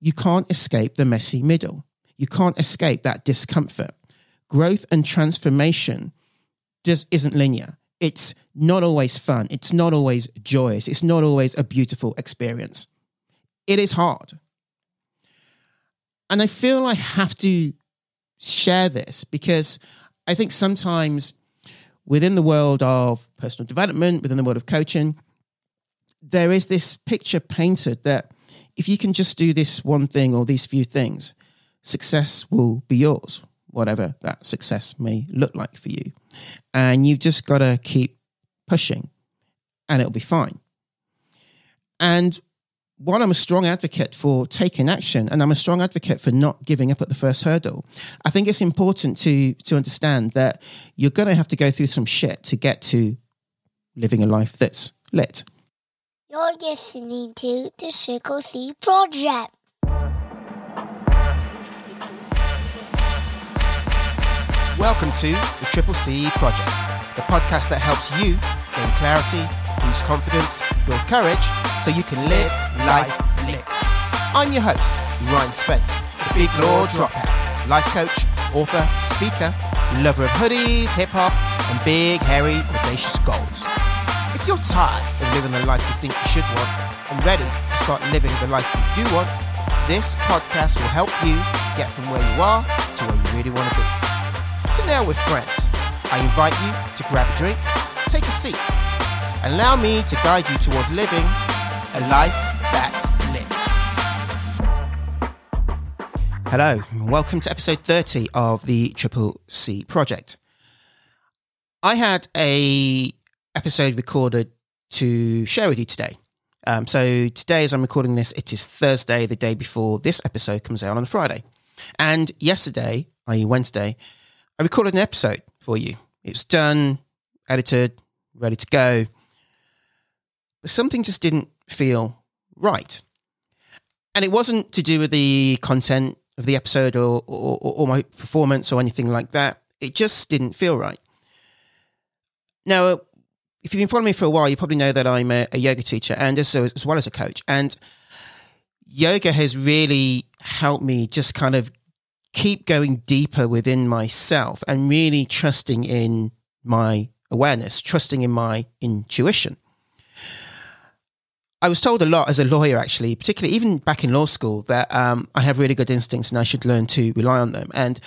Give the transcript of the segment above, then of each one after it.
you can't escape the messy middle. You can't escape that discomfort. Growth and transformation just isn't linear. It's not always fun. It's not always joyous. It's not always a beautiful experience. It is hard. And I feel I have to share this because I think sometimes within the world of personal development, within the world of coaching, there is this picture painted that if you can just do this one thing or these few things, success will be yours, whatever that success may look like for you. And you've just got to keep pushing and it'll be fine. And while I'm a strong advocate for taking action and I'm a strong advocate for not giving up at the first hurdle, I think it's important to to understand that you're going to have to go through some shit to get to living a life that's lit. You're listening to the Triple C Project. Welcome to the Triple C Project, the podcast that helps you gain clarity, boost confidence, build courage, so you can live life lit. I'm your host, Ryan Spence, the big law dropout, life coach, author, speaker, lover of hoodies, hip hop, and big, hairy, audacious goals. If you're tired of living the life you think you should want and ready to start living the life you do want, this podcast will help you get from where you are to where you really want to be. Sit down with friends. I invite you to grab a drink, take a seat, and allow me to guide you towards living a life that's lit. Hello, welcome to episode 30 of the Triple C Project. I had a episode recorded to share with you today. Um, so today, as I'm recording this, it is Thursday, the day before this episode comes out on Friday. And yesterday, i.e., Wednesday, I recorded an episode for you. It's done, edited, ready to go. But something just didn't feel right. And it wasn't to do with the content of the episode or, or, or my performance or anything like that. It just didn't feel right. Now, if you've been following me for a while, you probably know that I'm a, a yoga teacher and as, as well as a coach. And yoga has really helped me just kind of keep going deeper within myself and really trusting in my awareness, trusting in my intuition. I was told a lot as a lawyer, actually, particularly even back in law school, that um, I have really good instincts and I should learn to rely on them. And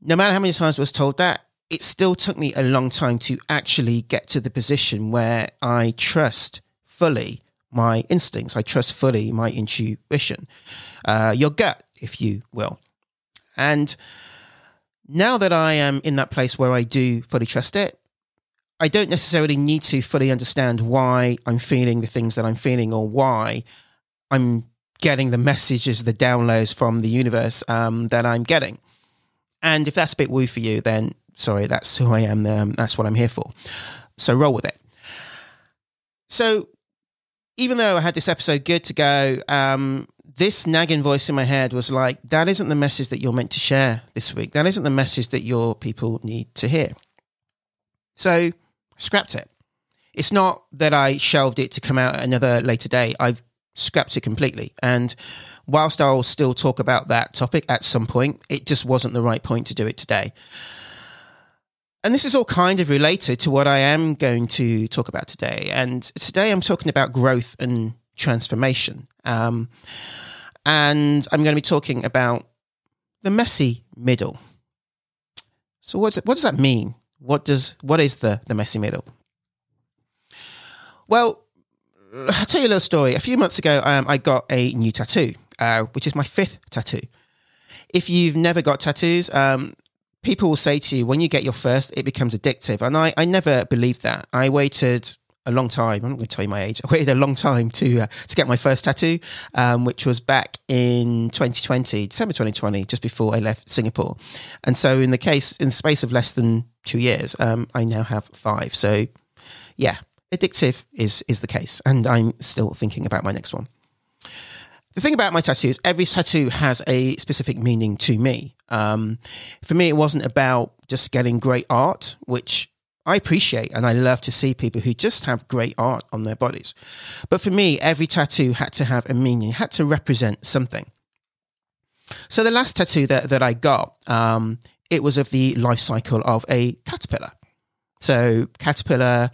no matter how many times I was told that, it still took me a long time to actually get to the position where I trust fully my instincts. I trust fully my intuition, uh, your gut, if you will. And now that I am in that place where I do fully trust it, I don't necessarily need to fully understand why I'm feeling the things that I'm feeling or why I'm getting the messages, the downloads from the universe um, that I'm getting. And if that's a bit woo for you, then sorry, that's who I am. Um, that's what I'm here for. So roll with it. So even though I had this episode good to go, um, this nagging voice in my head was like, that isn't the message that you're meant to share this week. That isn't the message that your people need to hear. So I scrapped it. It's not that I shelved it to come out another later day. I've scrapped it completely. And whilst I'll still talk about that topic at some point, it just wasn't the right point to do it today. And this is all kind of related to what I am going to talk about today. And today I'm talking about growth and transformation. Um, and I'm going to be talking about the messy middle. So what's what does that mean? What does what is the the messy middle? Well, I'll tell you a little story. A few months ago, um, I got a new tattoo, uh, which is my fifth tattoo. If you've never got tattoos, um, people will say to you, when you get your first, it becomes addictive. And I, I never believed that. I waited a long time. I'm not going to tell you my age. I waited a long time to uh, to get my first tattoo, um, which was back in 2020, December 2020, just before I left Singapore. And so, in the case, in the space of less than two years, um, I now have five. So, yeah, addictive is is the case, and I'm still thinking about my next one. The thing about my tattoos, every tattoo has a specific meaning to me. Um, for me, it wasn't about just getting great art, which I appreciate and I love to see people who just have great art on their bodies. But for me, every tattoo had to have a meaning, had to represent something. So the last tattoo that, that I got, um, it was of the life cycle of a caterpillar. So caterpillar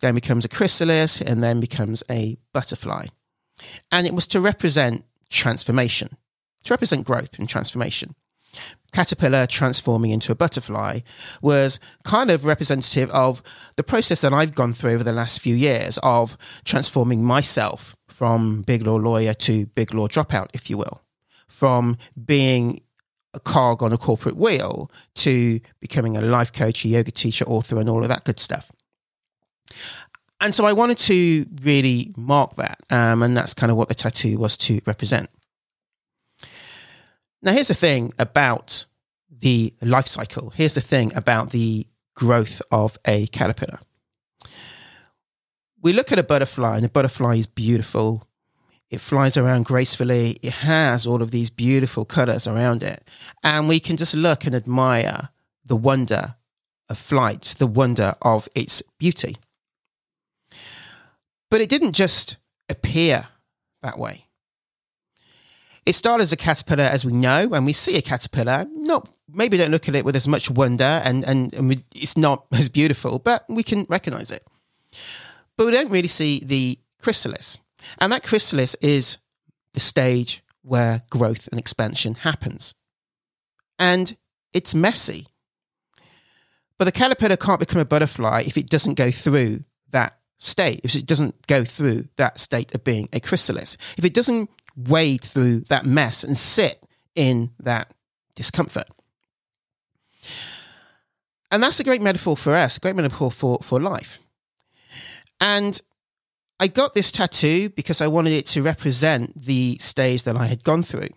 then becomes a chrysalis and then becomes a butterfly. And it was to represent transformation, to represent growth and transformation. Caterpillar transforming into a butterfly was kind of representative of the process that I've gone through over the last few years of transforming myself from big law lawyer to big law dropout, if you will, from being a cog on a corporate wheel to becoming a life coach, a yoga teacher, author, and all of that good stuff. And so I wanted to really mark that. Um, and that's kind of what the tattoo was to represent. Now, here's the thing about the life cycle. Here's the thing about the growth of a caterpillar. We look at a butterfly, and a butterfly is beautiful. It flies around gracefully. It has all of these beautiful colors around it. And we can just look and admire the wonder of flight, the wonder of its beauty. But it didn't just appear that way. It started as a caterpillar, as we know, and we see a caterpillar. Not maybe don't look at it with as much wonder, and and, and we, it's not as beautiful, but we can recognize it. But we don't really see the chrysalis, and that chrysalis is the stage where growth and expansion happens, and it's messy. But the caterpillar can't become a butterfly if it doesn't go through that state, if it doesn't go through that state of being a chrysalis, if it doesn't wade through that mess and sit in that discomfort. And that's a great metaphor for us, a great metaphor for, for life. And I got this tattoo because I wanted it to represent the stage that I had gone through.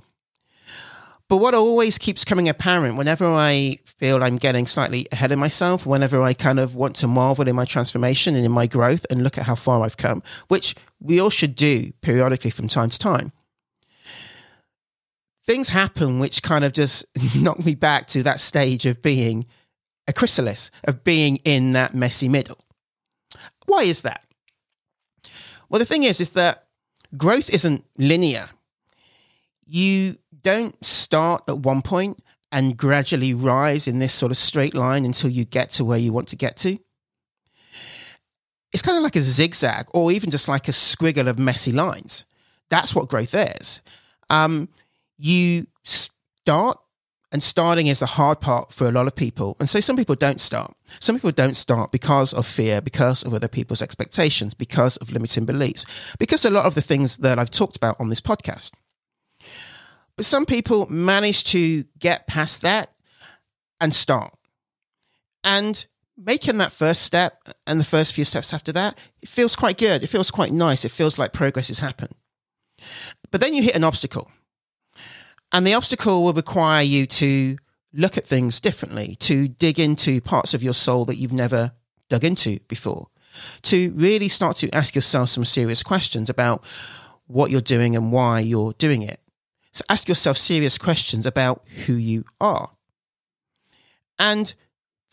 But what always keeps coming apparent whenever I feel I'm getting slightly ahead of myself, whenever I kind of want to marvel in my transformation and in my growth and look at how far I've come, which we all should do periodically from time to time, things happen which kind of just knock me back to that stage of being a chrysalis, of being in that messy middle. Why is that? Well, the thing is, is that growth isn't linear. You don't start at one point and gradually rise in this sort of straight line until you get to where you want to get to. It's kind of like a zigzag or even just like a squiggle of messy lines. That's what growth is. Um, you start, and starting is the hard part for a lot of people. And so some people don't start. Some people don't start because of fear, because of other people's expectations, because of limiting beliefs, because a lot of the things that I've talked about on this podcast. But some people manage to get past that and start. And making that first step and the first few steps after that, it feels quite good. It feels quite nice. It feels like progress has happened. But then you hit an obstacle. And the obstacle will require you to look at things differently, to dig into parts of your soul that you've never dug into before, to really start to ask yourself some serious questions about what you're doing and why you're doing it. So ask yourself serious questions about who you are. And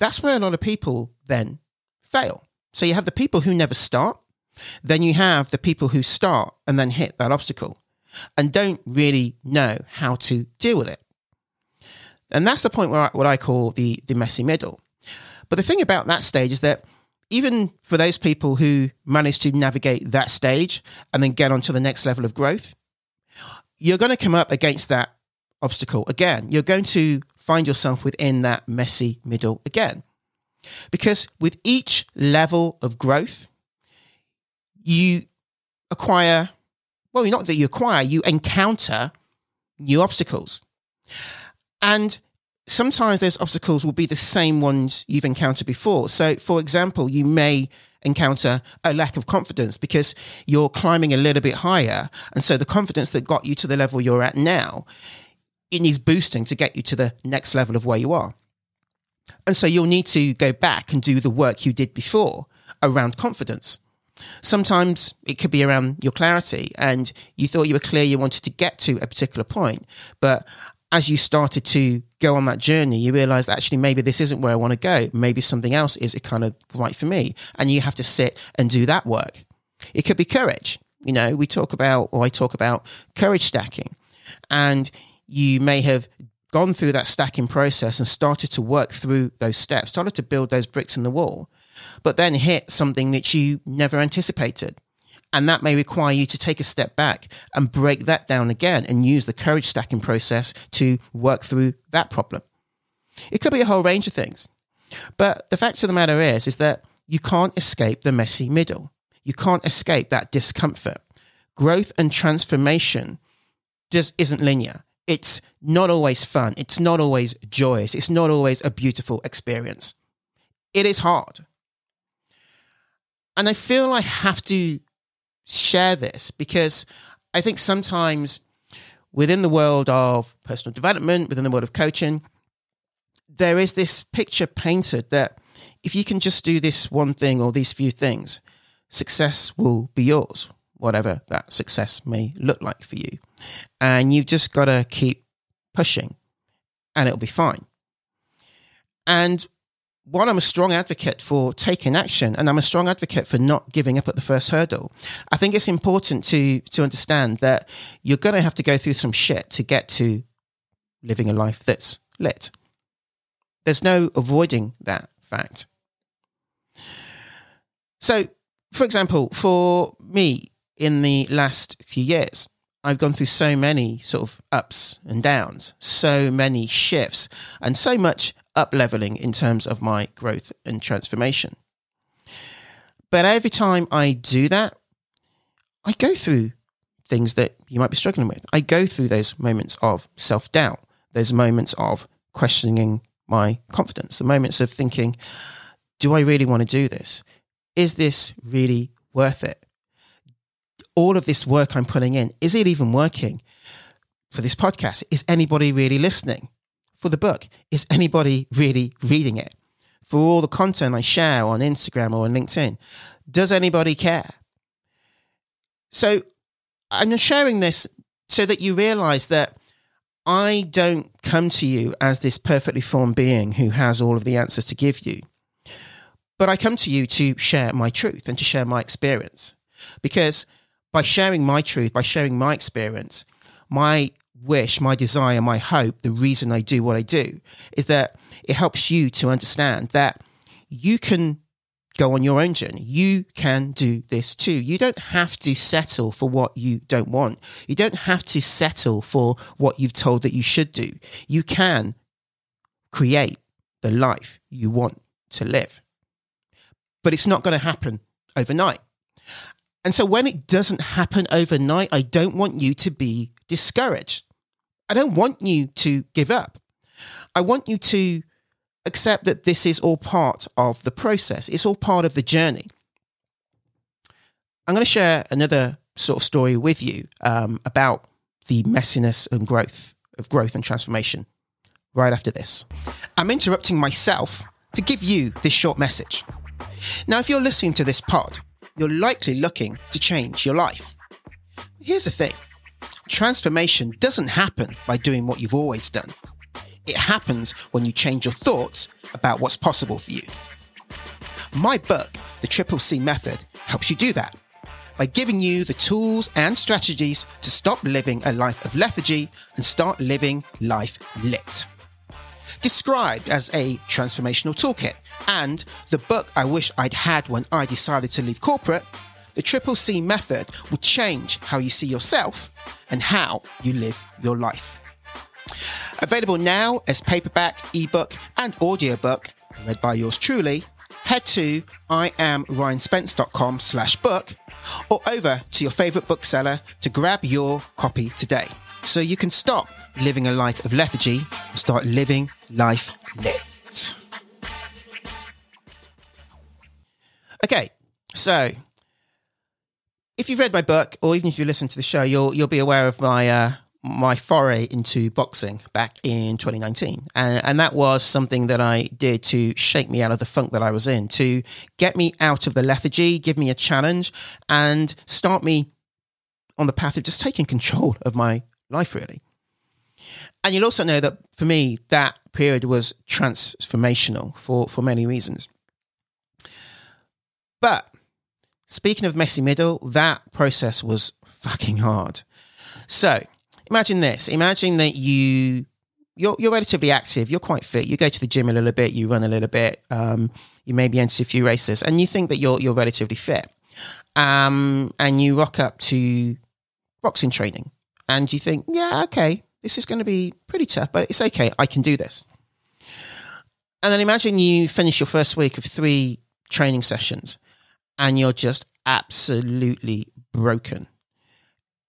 that's where a lot of people then fail. So you have the people who never start, then you have the people who start and then hit that obstacle and don't really know how to deal with it. And that's the point where I, what I call the, the messy middle. But the thing about that stage is that even for those people who manage to navigate that stage and then get on to the next level of growth, you're going to come up against that obstacle again. You're going to find yourself within that messy middle again. Because with each level of growth, you acquire, well, not that you acquire, you encounter new obstacles. And sometimes those obstacles will be the same ones you've encountered before. So, for example, you may encounter a lack of confidence because you're climbing a little bit higher. And so the confidence that got you to the level you're at now, it needs boosting to get you to the next level of where you are. And so you'll need to go back and do the work you did before around confidence. Sometimes it could be around your clarity and you thought you were clear you wanted to get to a particular point, but as you started to go on that journey, you realize actually maybe this isn't where I want to go. Maybe something else is kind of right for me. And you have to sit and do that work. It could be courage. You know, we talk about, or I talk about courage stacking. And you may have gone through that stacking process and started to work through those steps, started to build those bricks in the wall, but then hit something that you never anticipated. And that may require you to take a step back and break that down again and use the courage stacking process to work through that problem. It could be a whole range of things. But the fact of the matter is, is that you can't escape the messy middle. You can't escape that discomfort. Growth and transformation just isn't linear. It's not always fun. It's not always joyous. It's not always a beautiful experience. It is hard. And I feel I have to share this because I think sometimes within the world of personal development, within the world of coaching, there is this picture painted that if you can just do this one thing or these few things, success will be yours, whatever that success may look like for you. And you've just got to keep pushing and it'll be fine. And while I'm a strong advocate for taking action and I'm a strong advocate for not giving up at the first hurdle, I think it's important to to understand that you're going to have to go through some shit to get to living a life that's lit. There's no avoiding that fact. So, for example, for me in the last few years, I've gone through so many sort of ups and downs, so many shifts, and so much up leveling in terms of my growth and transformation. But every time I do that, I go through things that you might be struggling with. I go through those moments of self doubt, those moments of questioning my confidence, the moments of thinking, do I really want to do this? Is this really worth it? All of this work I'm putting in, is it even working? For this podcast, is anybody really listening? For the book, is anybody really reading it? For all the content I share on Instagram or on LinkedIn, does anybody care? So I'm sharing this so that you realize that I don't come to you as this perfectly formed being who has all of the answers to give you. But I come to you to share my truth and to share my experience. Because by sharing my truth, by sharing my experience, my wish, my desire, my hope, the reason I do what I do is that it helps you to understand that you can go on your own journey. You can do this too. You don't have to settle for what you don't want. You don't have to settle for what you've told that you should do. You can create the life you want to live. But it's not going to happen overnight. And so when it doesn't happen overnight, I don't want you to be discouraged. I don't want you to give up. I want you to accept that this is all part of the process, it's all part of the journey. I'm going to share another sort of story with you um, about the messiness and growth of growth and transformation right after this. I'm interrupting myself to give you this short message. Now, if you're listening to this pod, you're likely looking to change your life. Here's the thing transformation doesn't happen by doing what you've always done. It happens when you change your thoughts about what's possible for you. My book, The Triple C Method, helps you do that by giving you the tools and strategies to stop living a life of lethargy and start living life lit. Described as a transformational toolkit and the book I wish I'd had when I decided to leave corporate, the Triple C Method will change how you see yourself and how you live your life. Available now as paperback, ebook, and audiobook, read by yours truly, head to iamryanspence.com slash book or over to your favorite bookseller to grab your copy today so you can stop living a life of lethargy and start living life lit. Okay, so if you've read my book or even if you listen to the show, you'll you'll be aware of my uh, my foray into boxing back in 2019. And, and that was something that I did to shake me out of the funk that I was in, to get me out of the lethargy, give me a challenge, and start me on the path of just taking control of my life, really. And you'll also know that for me, that period was transformational for, for many reasons. But speaking of messy middle, that process was fucking hard. So imagine this. Imagine that you you're you're relatively active. You're quite fit. You go to the gym a little bit. You run a little bit. Um, you maybe enter a few races, and you think that you're you're relatively fit. Um, and you rock up to boxing training, and you think, yeah, okay, this is going to be pretty tough, but it's okay. I can do this. And then imagine you finish your first week of three training sessions, and you're just absolutely broken.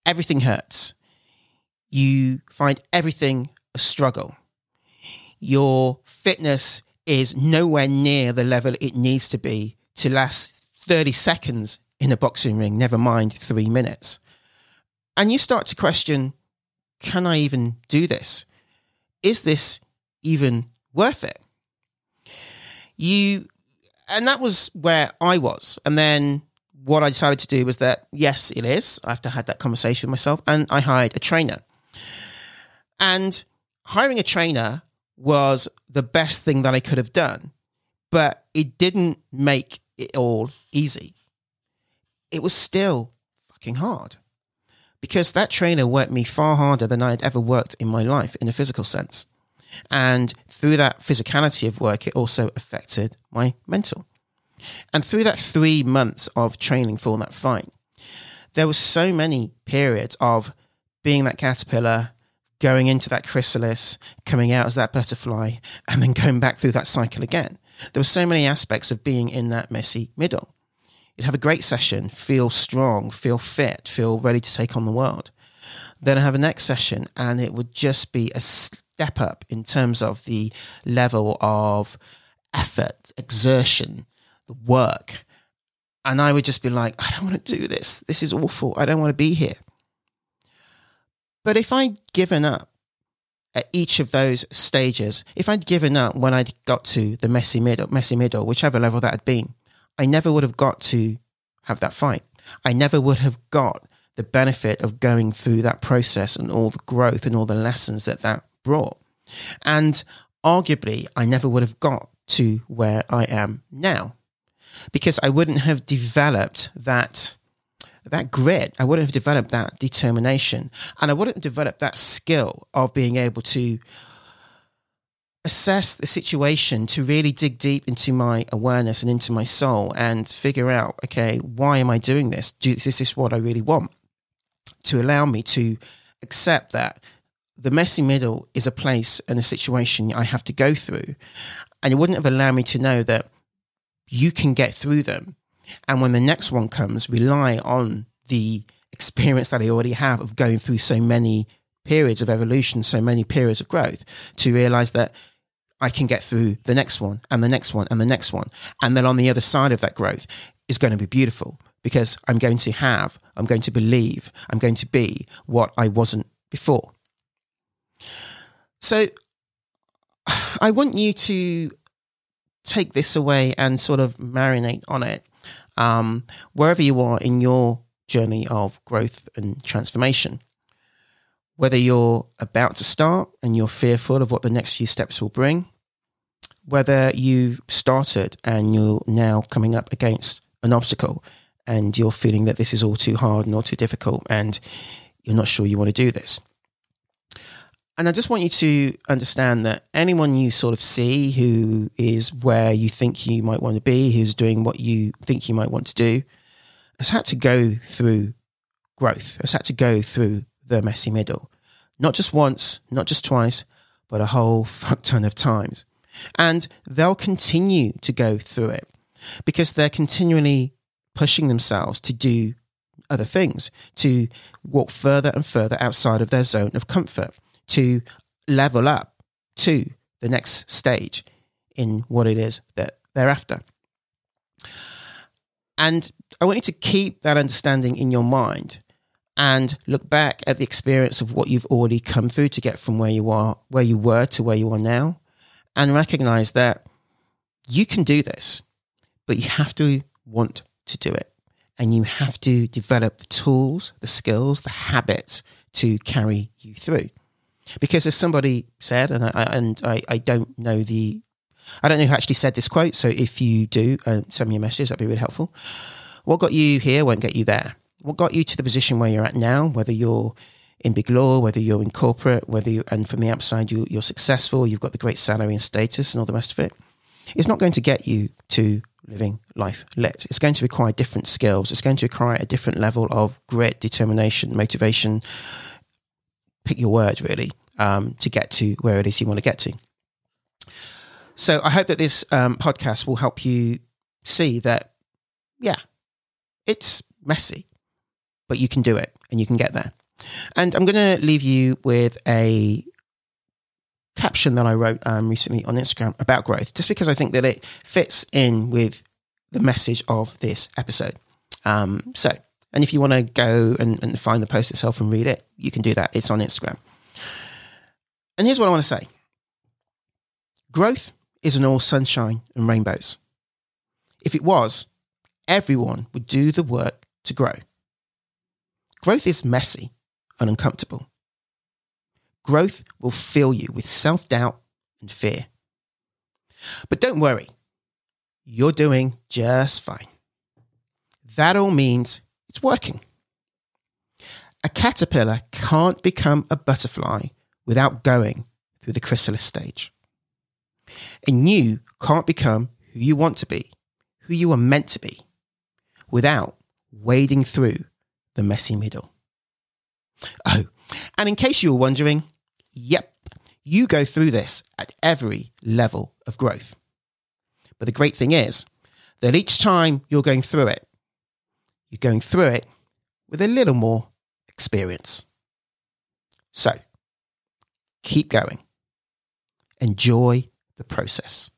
Everything hurts. You find everything a struggle. Your fitness is nowhere near the level it needs to be to last 30 seconds in a boxing ring, never mind three minutes. And you start to question can I even do this? Is this even worth it? You, and that was where I was. And then what I decided to do was that, yes, it is. I had that conversation with myself, and I hired a trainer. And hiring a trainer was the best thing that I could have done, but it didn't make it all easy. It was still fucking hard because that trainer worked me far harder than I had ever worked in my life in a physical sense. And through that physicality of work, it also affected my mental. And through that three months of training for that fight, there were so many periods of being that caterpillar, going into that chrysalis, coming out as that butterfly, and then going back through that cycle again. There were so many aspects of being in that messy middle. You'd have a great session, feel strong, feel fit, feel ready to take on the world. Then I have a next session, and it would just be a step up in terms of the level of effort, exertion, the work. And I would just be like, I don't want to do this. This is awful. I don't want to be here. But if I'd given up at each of those stages, if I'd given up when I'd got to the messy middle, messy middle, whichever level that had been, I never would have got to have that fight. I never would have got the benefit of going through that process and all the growth and all the lessons that that brought. And arguably, I never would have got to where I am now because I wouldn't have developed that that grit. I wouldn't have developed that determination, and I wouldn't have developed that skill of being able to assess the situation, to really dig deep into my awareness and into my soul, and figure out, okay, why am I doing this? Do is this what I really want? To allow me to accept that the messy middle is a place and a situation I have to go through, and it wouldn't have allowed me to know that you can get through them. And when the next one comes, rely on the experience that I already have of going through so many periods of evolution, so many periods of growth to realize that I can get through the next one and the next one and the next one. And then on the other side of that growth is going to be beautiful because I'm going to have, I'm going to believe, I'm going to be what I wasn't before. So I want you to take this away and sort of marinate on it um, wherever you are in your journey of growth and transformation. Whether you're about to start and you're fearful of what the next few steps will bring, whether you've started and you're now coming up against an obstacle and you're feeling that this is all too hard and all too difficult and you're not sure you want to do this. And I just want you to understand that anyone you sort of see who is where you think you might want to be, who's doing what you think you might want to do, has had to go through growth, has had to go through the messy middle. Not just once, not just twice, but a whole fuck ton of times. And they'll continue to go through it because they're continually pushing themselves to do other things, to walk further and further outside of their zone of comfort to level up to the next stage in what it is that they're after. And I want you to keep that understanding in your mind and look back at the experience of what you've already come through to get from where you are, where you were to where you are now, and recognize that you can do this, but you have to want to do it. And you have to develop the tools, the skills, the habits to carry you through. Because as somebody said, and I, and I, I don't know the, I don't know who actually said this quote. So if you do, uh, send me a message. That'd be really helpful. What got you here won't get you there. What got you to the position where you're at now, whether you're in big law, whether you're in corporate, whether you, and from the outside you, you're successful, you've got the great salary and status and all the rest of it, it's not going to get you to living life lit. It's going to require different skills. It's going to require a different level of grit, determination, motivation. Pick your words really, um, to get to where it is you want to get to. So I hope that this um, podcast will help you see that, yeah, it's messy, but you can do it and you can get there. And I'm going to leave you with a caption that I wrote um, recently on Instagram about growth, just because I think that it fits in with the message of this episode. Um, so, and if you want to go and, and find the post itself and read it, you can do that. It's on Instagram. And here's what I want to say growth isn't all sunshine and rainbows. If it was, everyone would do the work to grow. Growth is messy and uncomfortable. Growth will fill you with self doubt and fear. But don't worry, you're doing just fine. That all means it's working. A caterpillar can't become a butterfly without going through the chrysalis stage. And you can't become who you want to be, who you are meant to be, without wading through the messy middle. Oh, and in case you were wondering, yep, you go through this at every level of growth. But the great thing is that each time you're going through it, you're going through it with a little more experience. So keep going. Enjoy the process.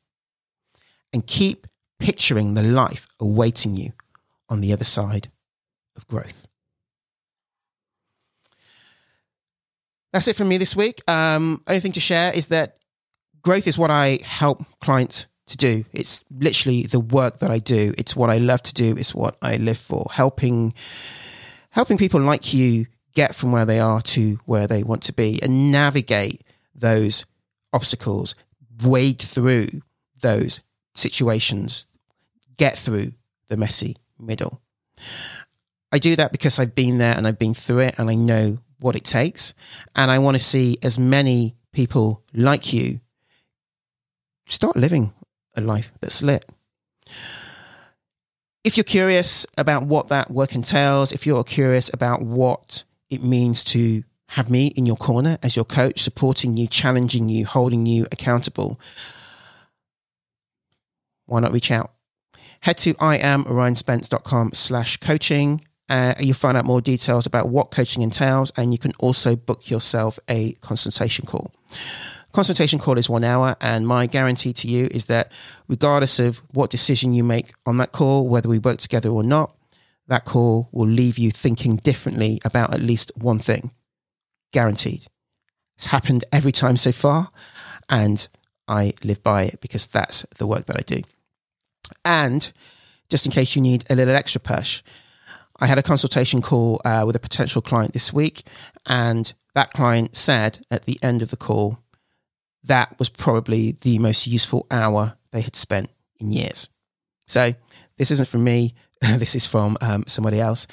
And keep picturing the life awaiting you on the other side of growth. That's it from me this week. Um, only thing to share is that growth is what I help clients to do. It's literally the work that I do. It's what I love to do. It's what I live for. Helping, helping people like you get from where they are to where they want to be and navigate those obstacles, wade through those situations, get through the messy middle. I do that because I've been there and I've been through it and I know what it takes. And I want to see as many people like you start living a life that's lit. If you're curious about what that work entails, if you're curious about what it means to have me in your corner as your coach, supporting you, challenging you, holding you accountable, why not reach out? Head to iamryanspence.com slash coaching uh, you'll find out more details about what coaching entails, and you can also book yourself a consultation call. Consultation call is one hour, and my guarantee to you is that regardless of what decision you make on that call, whether we work together or not, that call will leave you thinking differently about at least one thing. Guaranteed. It's happened every time so far, and I live by it because that's the work that I do. And just in case you need a little extra push, I had a consultation call uh, with a potential client this week, and that client said at the end of the call that was probably the most useful hour they had spent in years. So this isn't from me. this is from um, somebody else.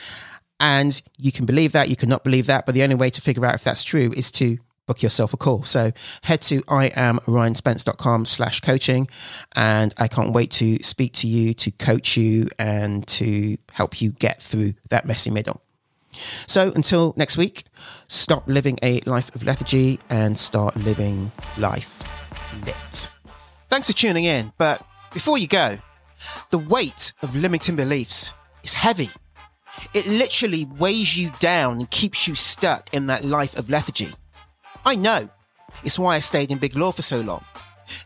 And you can believe that, you cannot believe that, but the only way to figure out if that's true is to book yourself a call. So head to iamryanspence.com slash coaching and I can't wait to speak to you, to coach you and to help you get through that messy middle. So until next week, stop living a life of lethargy and start living life lit. Thanks for tuning in. But before you go, the weight of limiting beliefs is heavy. It literally weighs you down and keeps you stuck in that life of lethargy. I know. It's why I stayed in big law for so long.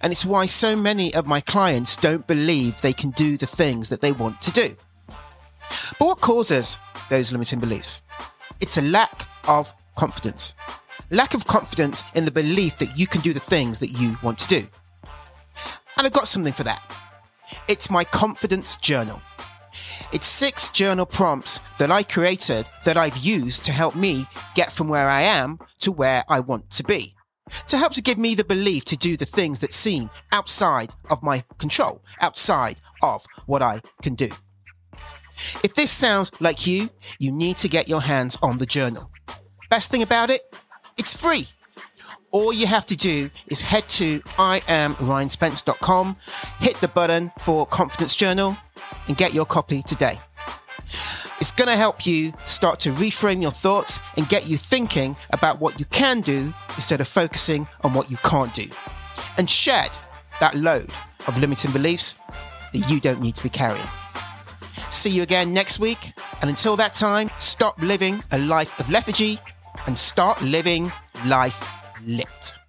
And it's why so many of my clients don't believe they can do the things that they want to do. But what causes those limiting beliefs? It's a lack of confidence. Lack of confidence in the belief that you can do the things that you want to do. And I've got something for that. It's my confidence journal. It's six journal prompts that I created that I've used to help me get from where I am to where I want to be. To help to give me the belief to do the things that seem outside of my control, outside of what I can do. If this sounds like you, you need to get your hands on the journal. Best thing about it, it's free. All you have to do is head to iamryanspence.com, hit the button for Confidence Journal, and get your copy today. It's going to help you start to reframe your thoughts and get you thinking about what you can do instead of focusing on what you can't do. And shed that load of limiting beliefs that you don't need to be carrying. See you again next week. And until that time, stop living a life of lethargy and start living life lit.